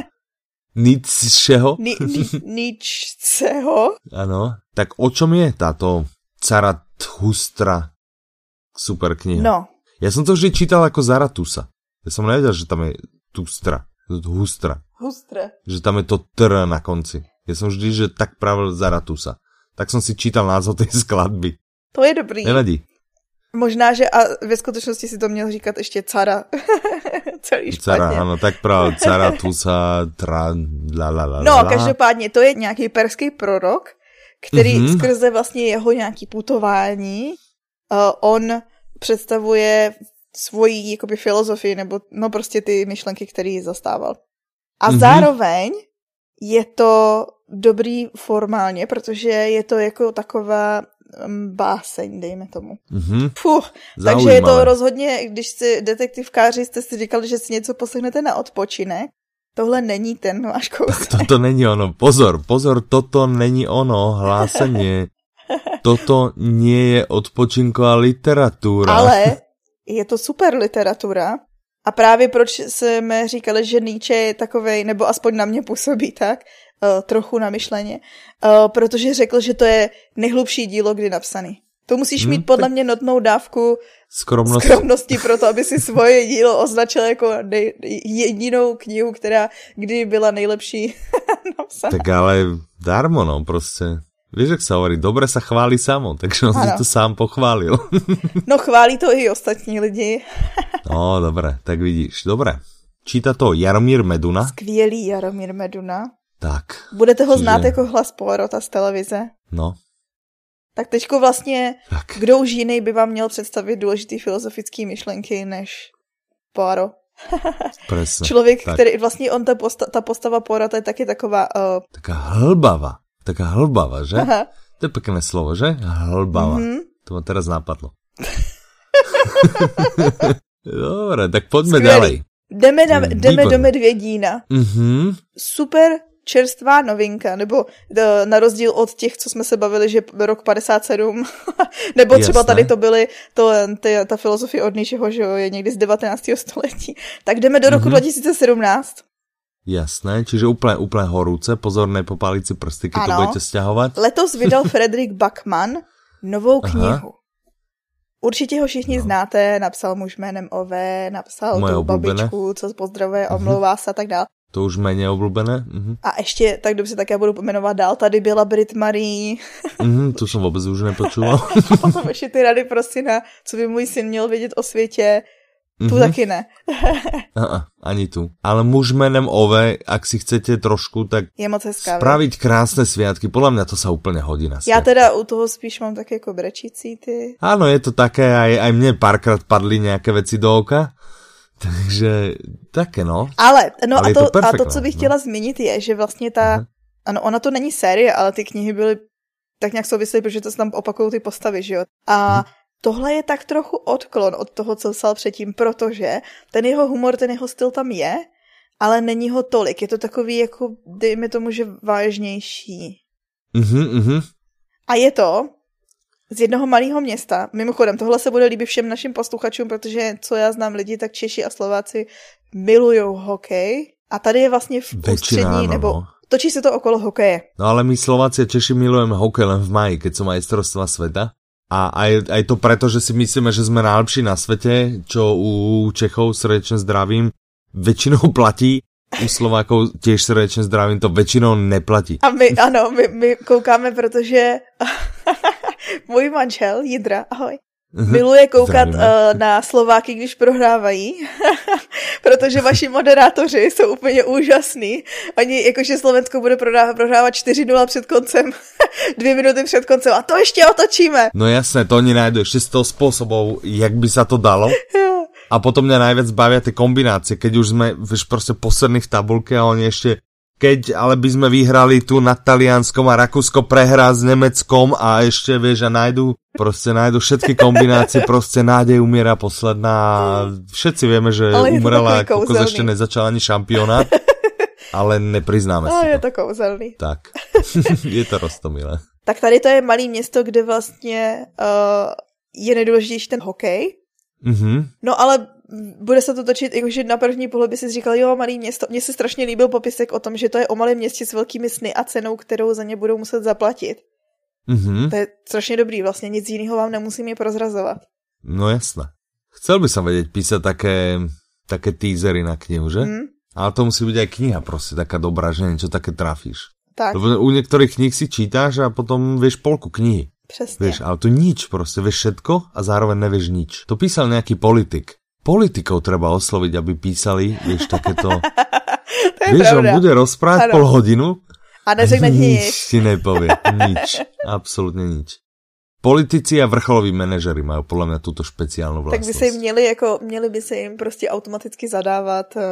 Speaker 1: Nietzscheho?
Speaker 2: Ni, ni, Nietzscheho?
Speaker 1: Ano. Tak o čom je táto Zarathustra super kniha?
Speaker 2: No.
Speaker 1: Já jsem to vždy čítal jako Zaratusa. Já jsem nevěděl, že tam je Tustra. Hustra.
Speaker 2: Hustra.
Speaker 1: Že tam je to tr na konci. Já jsem vždy, že tak pravil Zaratusa. Tak jsem si čítal názov té skladby.
Speaker 2: To je dobrý.
Speaker 1: Nevadí.
Speaker 2: Možná, že a ve skutečnosti si to měl říkat ještě cara. *laughs* Celý špatně.
Speaker 1: Cara, ano, tak pravil Zaratusa, tra, la, la, la,
Speaker 2: No, každopádně to je nějaký perský prorok, který mm-hmm. skrze vlastně jeho nějaký putování, uh, on představuje svoji jakoby filozofii, nebo no prostě ty myšlenky, které zastával. A mm-hmm. zároveň je to dobrý formálně, protože je to jako taková mm, báseň, dejme tomu. Mm-hmm. Fuh, takže je to rozhodně, když si detektivkáři jste si říkali, že si něco poslechnete na odpočinek, tohle není ten váš kousek. *laughs*
Speaker 1: Toto není ono, pozor, pozor, toto není ono, hlásení. *laughs* Toto nie je odpočinková literatura.
Speaker 2: Ale je to super literatura a právě proč jsme říkali, že Nietzsche je takovej, nebo aspoň na mě působí tak, uh, trochu namyšleně, uh, protože řekl, že to je nejhlubší dílo kdy napsaný. To musíš hmm, mít podle mě notnou dávku
Speaker 1: Skromnost.
Speaker 2: skromnosti pro to, aby si svoje dílo označil jako nej, jedinou knihu, která kdy byla nejlepší *laughs* napsaná.
Speaker 1: Tak ale darmo, no, prostě. Víš, jak se hovorí, dobre sa chválí samo, takže on ano. si to sám pochválil.
Speaker 2: no chválí to i ostatní lidi. *laughs*
Speaker 1: no, dobré, tak vidíš. Dobré. Číta to Jaromír Meduna.
Speaker 2: Skvělý Jaromír Meduna.
Speaker 1: Tak.
Speaker 2: Budete ho čiže... znát jako hlas Poirota z televize.
Speaker 1: No.
Speaker 2: Tak teďko vlastně, tak. kdo už jiný by vám měl představit důležitý filozofický myšlenky než Poirot? *laughs* Člověk, tak. který vlastně on, ta, posta, ta postava Poirota je taky taková... Uh...
Speaker 1: Taká hlbava. Taká hlbava, že? Aha. To je pekné slovo, že? Hlbava. Mm-hmm. To ma teraz napadlo. *laughs* Dobre, tak pojďme Skvělý. ďalej.
Speaker 2: Jdeme, na, jdeme do Medvědína. Mm-hmm. Super čerstvá novinka, nebo e, na rozdíl od těch, co jsme se bavili, že rok 57, *laughs* nebo třeba Jasné. tady to byly, to, ty, ta filozofie od Nietzscheho, že je někdy z 19. *laughs* století. Tak jdeme do roku mm-hmm. 2017.
Speaker 1: Jasné, čiže úplně, úplně horúce, pozor, nepopálit si prsty, když to budete stěhovat.
Speaker 2: Letos vydal *laughs* Frederick Backman novou knihu. Aha. Určitě ho všichni ano. znáte, napsal muž jménem Ove, napsal Moje tu oblíbené. babičku, co pozdravuje, mhm. omlouvá se a tak dále.
Speaker 1: To už méně oblíbené. Uh-huh.
Speaker 2: A ještě, tak dobře, tak já budu pomenovat dál, tady byla Brit Marie.
Speaker 1: uh-huh, *laughs* to jsem vůbec už nepočuval.
Speaker 2: a potom ještě ty rady prostě na, co by můj syn měl vědět o světě, tu mm-hmm. taky ne. *laughs*
Speaker 1: uh-uh, ani tu. Ale muž jménem Ove, ak si chcete trošku, tak
Speaker 2: je moc hezká,
Speaker 1: spraviť krásné sviatky, podľa mňa to sa úplne hodí na
Speaker 2: Já teda u toho spíš mám také jako brečící ty.
Speaker 1: Áno, je to také, aj, aj mne párkrát padly nějaké věci do oka. *laughs* Takže také no.
Speaker 2: Ale, no ale a, to, to perfektné, a to, co bych no. chtěla zmínit je, že vlastně ta, uh-huh. ano, ona to není série, ale ty knihy byly tak nějak souvislé, protože to se tam opakují ty postavy, že jo. A uh-huh tohle je tak trochu odklon od toho, co psal předtím, protože ten jeho humor, ten jeho styl tam je, ale není ho tolik. Je to takový, jako, dejme tomu, že vážnější.
Speaker 1: Mhm, mhm.
Speaker 2: A je to z jednoho malého města. Mimochodem, tohle se bude líbit všem našim posluchačům, protože co já znám lidi, tak Češi a Slováci milují hokej. A tady je vlastně v ústřední, nebo no. točí se to okolo hokeje.
Speaker 1: No ale my Slováci a Češi milujeme hokej len v maji, keď sú majstrovstva sveta. A aj, aj to preto, že si myslíme, že jsme najlepší na světě, čo u Čechov srdečně zdravím, většinou platí, u Slovákov těž srdečně zdravím, to většinou neplatí.
Speaker 2: A my, ano, my, my koukáme, protože *laughs* můj manžel, Jidra, ahoj, Mhm. Miluje koukat uh, na Slováky, když prohrávají, *laughs* protože vaši moderátoři jsou úplně úžasní. Oni, jakože Slovensko bude prohrávat 4-0 před koncem, *laughs* dvě minuty před koncem a to ještě otočíme.
Speaker 1: No jasné, to oni najdou 600 způsobů, jak by se to dalo. A potom mě najviac bavia ty kombinácie, keď už jsme, víš, prostě poslední v tabulke a oni ještě keď ale by sme vyhrali tu nad Talianskom a Rakúsko prehrá s Nemeckom a ešte, vieš, a nájdu, prostě nájdu všetky kombinácie, *laughs* prostě nádej umiera posledná. Všetci vieme, že ale umrela, ako ešte nezačal ani šampionát, *laughs* ale nepriznáme ale
Speaker 2: si je to. kouzelný.
Speaker 1: Tak, *laughs* je to rostomilé.
Speaker 2: Tak tady to je malé město, kde vlastně uh, je nejdůležitější ten hokej.
Speaker 1: Mm-hmm.
Speaker 2: No ale bude se to točit, jakože na první pohled by si říkal, jo, malý město. Mně se strašně líbil popisek o tom, že to je o malém městě s velkými sny a cenou, kterou za ně budou muset zaplatit.
Speaker 1: Mm-hmm.
Speaker 2: To je strašně dobrý, vlastně nic jiného vám nemusím je prozrazovat.
Speaker 1: No jasné. Chcel by som vedieť písať také, také teasery na knihu, že? Mm. Ale to musí byť aj kniha prostě taká dobrá, že niečo také trafíš.
Speaker 2: Tak.
Speaker 1: Lebo u některých knih si čítáš a potom vieš polku knihy.
Speaker 2: Přesně.
Speaker 1: Vieš, ale to nič prostě, vieš všetko a zároveň nevieš nič. To písal nějaký politik politikov treba osloviť, aby písali, vieš, takéto... *laughs*
Speaker 2: to je vieš,
Speaker 1: pravda. on bude rozprávať pol hodinu
Speaker 2: a neřekne *laughs* ti
Speaker 1: nic. ti nepovie, nič, absolutně nič. Politici a vrcholoví manažery mají podle mě tuto speciálnu vlastnost.
Speaker 2: Tak by se jim měli, jako, měli by se jim prostě automaticky zadávat uh,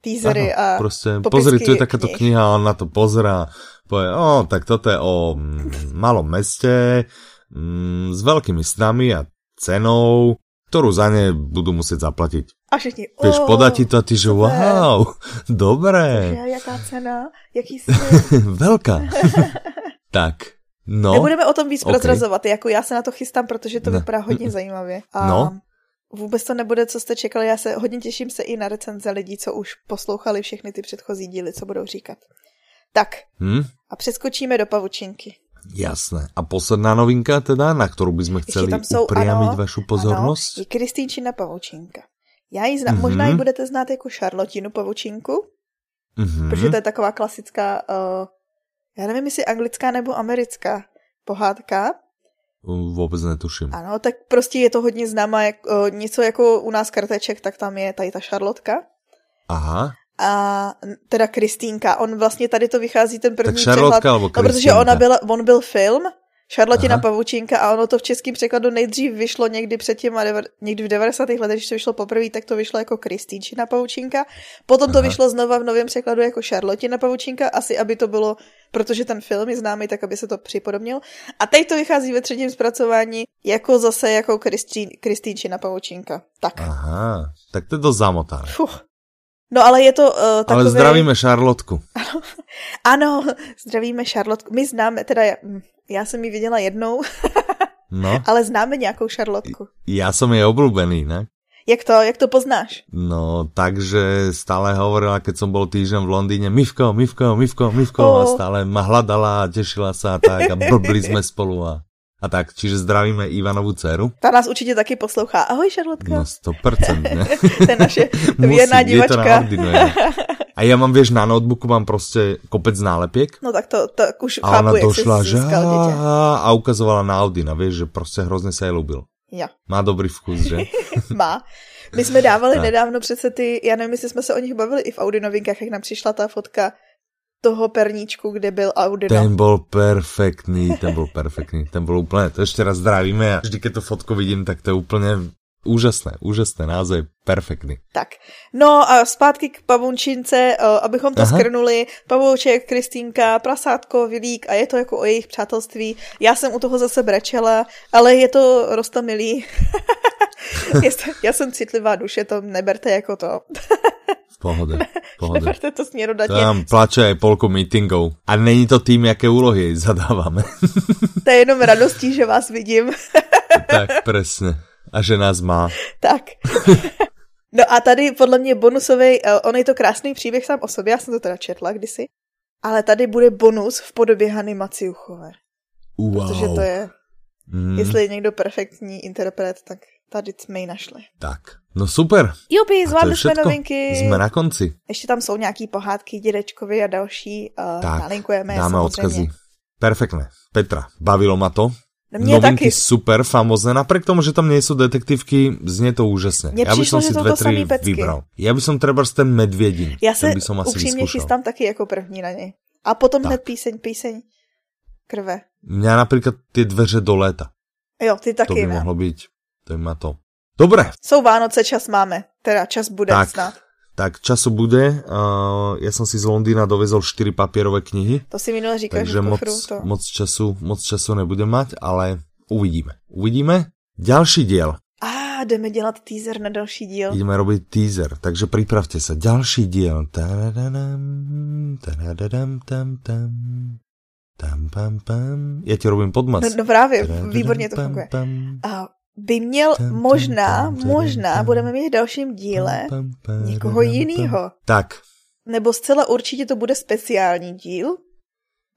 Speaker 2: teasery ano, a
Speaker 1: prostě pozri, tu je takáto kniha, a on na to pozerá, povie, o, tak toto je o mm, malom meste, mm, s veľkými snami a cenou, ktorú za ne budú musieť zaplatiť.
Speaker 2: A všichni,
Speaker 1: oh, podá ti to a ty, že wow, dobré. *laughs*
Speaker 2: Jaká cena, jaký jsi? *laughs*
Speaker 1: Velká. *laughs* tak, no.
Speaker 2: Nebudeme o tom víc okay. prozrazovat, jako já se na to chystám, protože to vypadá hodně zajímavě. A no. Vůbec to nebude, co jste čekali, já se hodně těším se i na recenze lidí, co už poslouchali všechny ty předchozí díly, co budou říkat. Tak,
Speaker 1: hmm?
Speaker 2: a přeskočíme do pavučinky.
Speaker 1: Jasné. A posledná novinka teda, na kterou bychom chceli jsou, upriamit ano, vašu pozornost?
Speaker 2: Ano, je Kristýnčina pavučinka. Já ji znám, mm-hmm. možná ji budete znát jako Charlotinu pavučinku, mm-hmm. protože to je taková klasická, uh, já nevím, jestli anglická nebo americká pohádka.
Speaker 1: Vůbec netuším.
Speaker 2: Ano, tak prostě je to hodně známá, jak, uh, něco jako u nás karteček, tak tam je tady ta Charlotka.
Speaker 1: Aha
Speaker 2: a teda Kristýnka. On vlastně tady to vychází ten první
Speaker 1: tak přehled, no,
Speaker 2: protože ona byla, on byl film, Šarlotina Aha. Pavučinka a ono to v českém překladu nejdřív vyšlo někdy před těma, někdy v 90. letech, když to vyšlo poprvé, tak to vyšlo jako Kristýnčina Pavučinka. Potom to Aha. vyšlo znova v novém překladu jako Šarlotina Pavučinka, asi aby to bylo, protože ten film je známý, tak aby se to připodobnil. A teď to vychází ve třetím zpracování jako zase jako Kristýnčina Pavučinka. Tak.
Speaker 1: Aha, tak to je to zamotané.
Speaker 2: Fuh. No ale je to uh, takové...
Speaker 1: Ale zdravíme Šarlotku.
Speaker 2: Ano, *laughs* ano, zdravíme Šarlotku. My známe, teda já, hm, já jsem ji viděla jednou, *laughs* no. ale známe nějakou Šarlotku.
Speaker 1: Já jsem je oblúbený, ne?
Speaker 2: Jak to, jak to poznáš?
Speaker 1: No, takže stále hovorila, keď som bol týždeň v Londýne, Mivko, Mivko, Mivko, Mivko oh. a stále ma hladala a tešila sa a tak a blbli sme spolu a, a tak. Čiže zdravíme Ivanovu dceru.
Speaker 2: Ta nás určitě taky poslouchá. Ahoj, Šarlotka.
Speaker 1: No, 100%, ne? *laughs*
Speaker 2: to je naše *laughs* věrná divačka.
Speaker 1: Je to na *laughs* a já mám, věš, na notebooku mám prostě kopec nálepěk.
Speaker 2: No tak to, to už
Speaker 1: a
Speaker 2: chápu,
Speaker 1: ona došla, že a ukazovala na Audina, vieš, že prostě hrozně se jej ľúbil.
Speaker 2: Jo.
Speaker 1: Má dobrý vkus, že?
Speaker 2: Má. My jsme dávali tak. nedávno přece ty, já nevím, jestli jsme se o nich bavili i v Audi novinkách, jak nám přišla ta fotka toho perníčku, kde byl Audi.
Speaker 1: Ten byl perfektný, ten byl perfektný, ten byl úplně, to ještě raz zdravíme a vždy, když to fotko vidím, tak to je úplně Úžasné, úžasné, název perfektní.
Speaker 2: Tak, no a zpátky k pavunčince, abychom to Aha. skrnuli, pavouček, Kristýnka, prasátko, Vilík a je to jako o jejich přátelství. Já jsem u toho zase brečela, ale je to rostomilý. *laughs* Já jsem citlivá duše, to neberte jako to. *laughs*
Speaker 1: pohode, pohode.
Speaker 2: Neberte to směrodatně.
Speaker 1: To nám plače aj polku meetingov. A není to tým, jaké úlohy zadáváme. *laughs*
Speaker 2: to je jenom radostí, že vás vidím. *laughs*
Speaker 1: tak, presne a že nás má.
Speaker 2: Tak. *laughs* No a tady podle mě bonusový, eh, on je to krásný příběh sám o sobě, já jsem to teda četla kdysi, ale tady bude bonus v podobě Hany Maciuchové.
Speaker 1: Wow.
Speaker 2: Protože to je, mm. jestli je někdo perfektní interpret, tak tady jsme ji našli.
Speaker 1: Tak, no super.
Speaker 2: Jupi, zvládli jsme novinky.
Speaker 1: Jsme na konci.
Speaker 2: Ještě tam jsou nějaký pohádky dědečkovi a další. Uh, tak, nalinkujeme
Speaker 1: dáme samozřejmě. odkazy. Perfektné. Petra, bavilo ma to.
Speaker 2: Mne
Speaker 1: Novinky taky. super, famozné, napriek tomu, že tam nie sú detektívky, znie to úžasne.
Speaker 2: Mně ja by som si dve, tri vybral.
Speaker 1: Ja by som treba ten medvědin.
Speaker 2: Ja se
Speaker 1: by som asi
Speaker 2: upřímně chystám taky jako první na něj. A potom tak. hned píseň, píseň krve.
Speaker 1: Mňa napríklad tie dveře do léta.
Speaker 2: Jo, ty taky,
Speaker 1: To by
Speaker 2: ne?
Speaker 1: mohlo byť, to by ma to. Dobre.
Speaker 2: Jsou Vánoce, čas máme. Teda čas bude
Speaker 1: tak.
Speaker 2: snad
Speaker 1: tak času bude. Uh, ja som si z Londýna dovezol 4 papierové knihy.
Speaker 2: To si minule říkal,
Speaker 1: takže moc, to... moc, času, moc času nebudem mať, ale uvidíme. Uvidíme. Ďalší diel.
Speaker 2: A jdeme dělat teaser na další díl.
Speaker 1: Ideme robiť teaser, takže diel. Tam, pam, pam. Já ti robím podmas.
Speaker 2: No, no právě, výborně to funguje. A by měl možná, možná budeme mít v dalším díle někoho jiného.
Speaker 1: Tak.
Speaker 2: Nebo zcela určitě to bude speciální díl.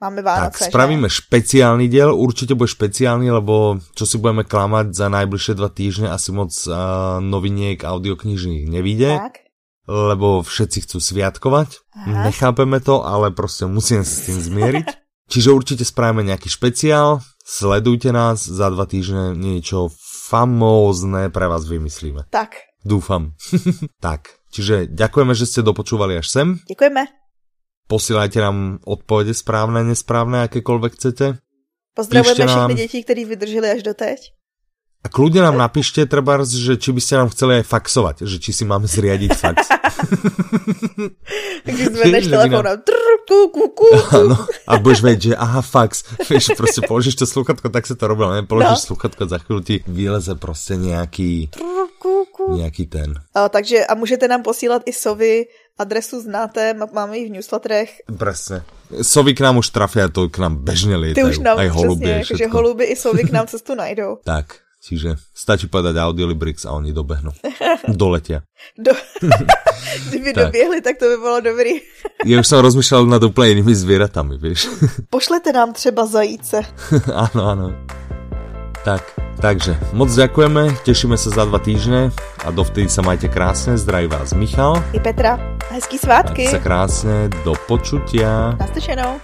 Speaker 2: Máme Vánoce,
Speaker 1: Tak, spravíme že? špeciálny diel, určite bude špeciálny, lebo čo si budeme klamať za najbližšie dva týždne, asi moc uh, noviniek audioknižných nevíde. Tak. Lebo všetci chcú sviatkovať. Aha. Nechápeme to, ale prostě musíme sa s tým zmieriť. *laughs* Čiže určite spravíme nejaký špeciál, sledujte nás, za dva týždne niečo famózne pre vás vymyslíme.
Speaker 2: Tak.
Speaker 1: Dúfam. *laughs* tak, čiže ďakujeme, že ste dopočúvali až sem.
Speaker 2: Ďakujeme.
Speaker 1: Posílajte nám odpovede správne, nesprávne, akékoľvek chcete.
Speaker 2: Pozdravujeme nám... všechny děti, kteří vydrželi až do teď.
Speaker 1: A kľudne nám napíšte, treba, že či by ste nám chceli aj faxovať, že či si máme zriadiť fax.
Speaker 2: Takže zvedneš telefon
Speaker 1: a budeš vedieť, že aha, fax. Vieš, proste položíš to sluchatko, tak sa to robilo, ne? Položíš no. sluchatko, za chvíľu ti vyleze proste nejaký nějaký ten.
Speaker 2: A, takže a můžete nám posílat i sovy, adresu znáte, máme ji v newsletterech.
Speaker 1: Presne. Sovy k nám už trafí, to k nám bežně lietajú.
Speaker 2: Ty už nám, aj holuby, přesně, že holuby i sovy k nám *laughs* cestu najdou.
Speaker 1: tak, čiže stačí povedať Audiolibrix a oni dobehnou. *laughs* Doletia.
Speaker 2: Do... *laughs* Kdyby tak. doběhli, tak to by bylo dobrý. *laughs*
Speaker 1: Já už jsem rozmýšlel nad úplně jinými zvěratami, víš.
Speaker 2: Pošlete nám třeba zajíce.
Speaker 1: ano, ano. Tak, takže moc ďakujeme, tešíme sa za dva týždne a dovtedy sa majte krásne, zdraví vás Michal.
Speaker 2: I Petra. Hezký svátky.
Speaker 1: Majte sa krásne, do počutia.
Speaker 2: Naslyšenou.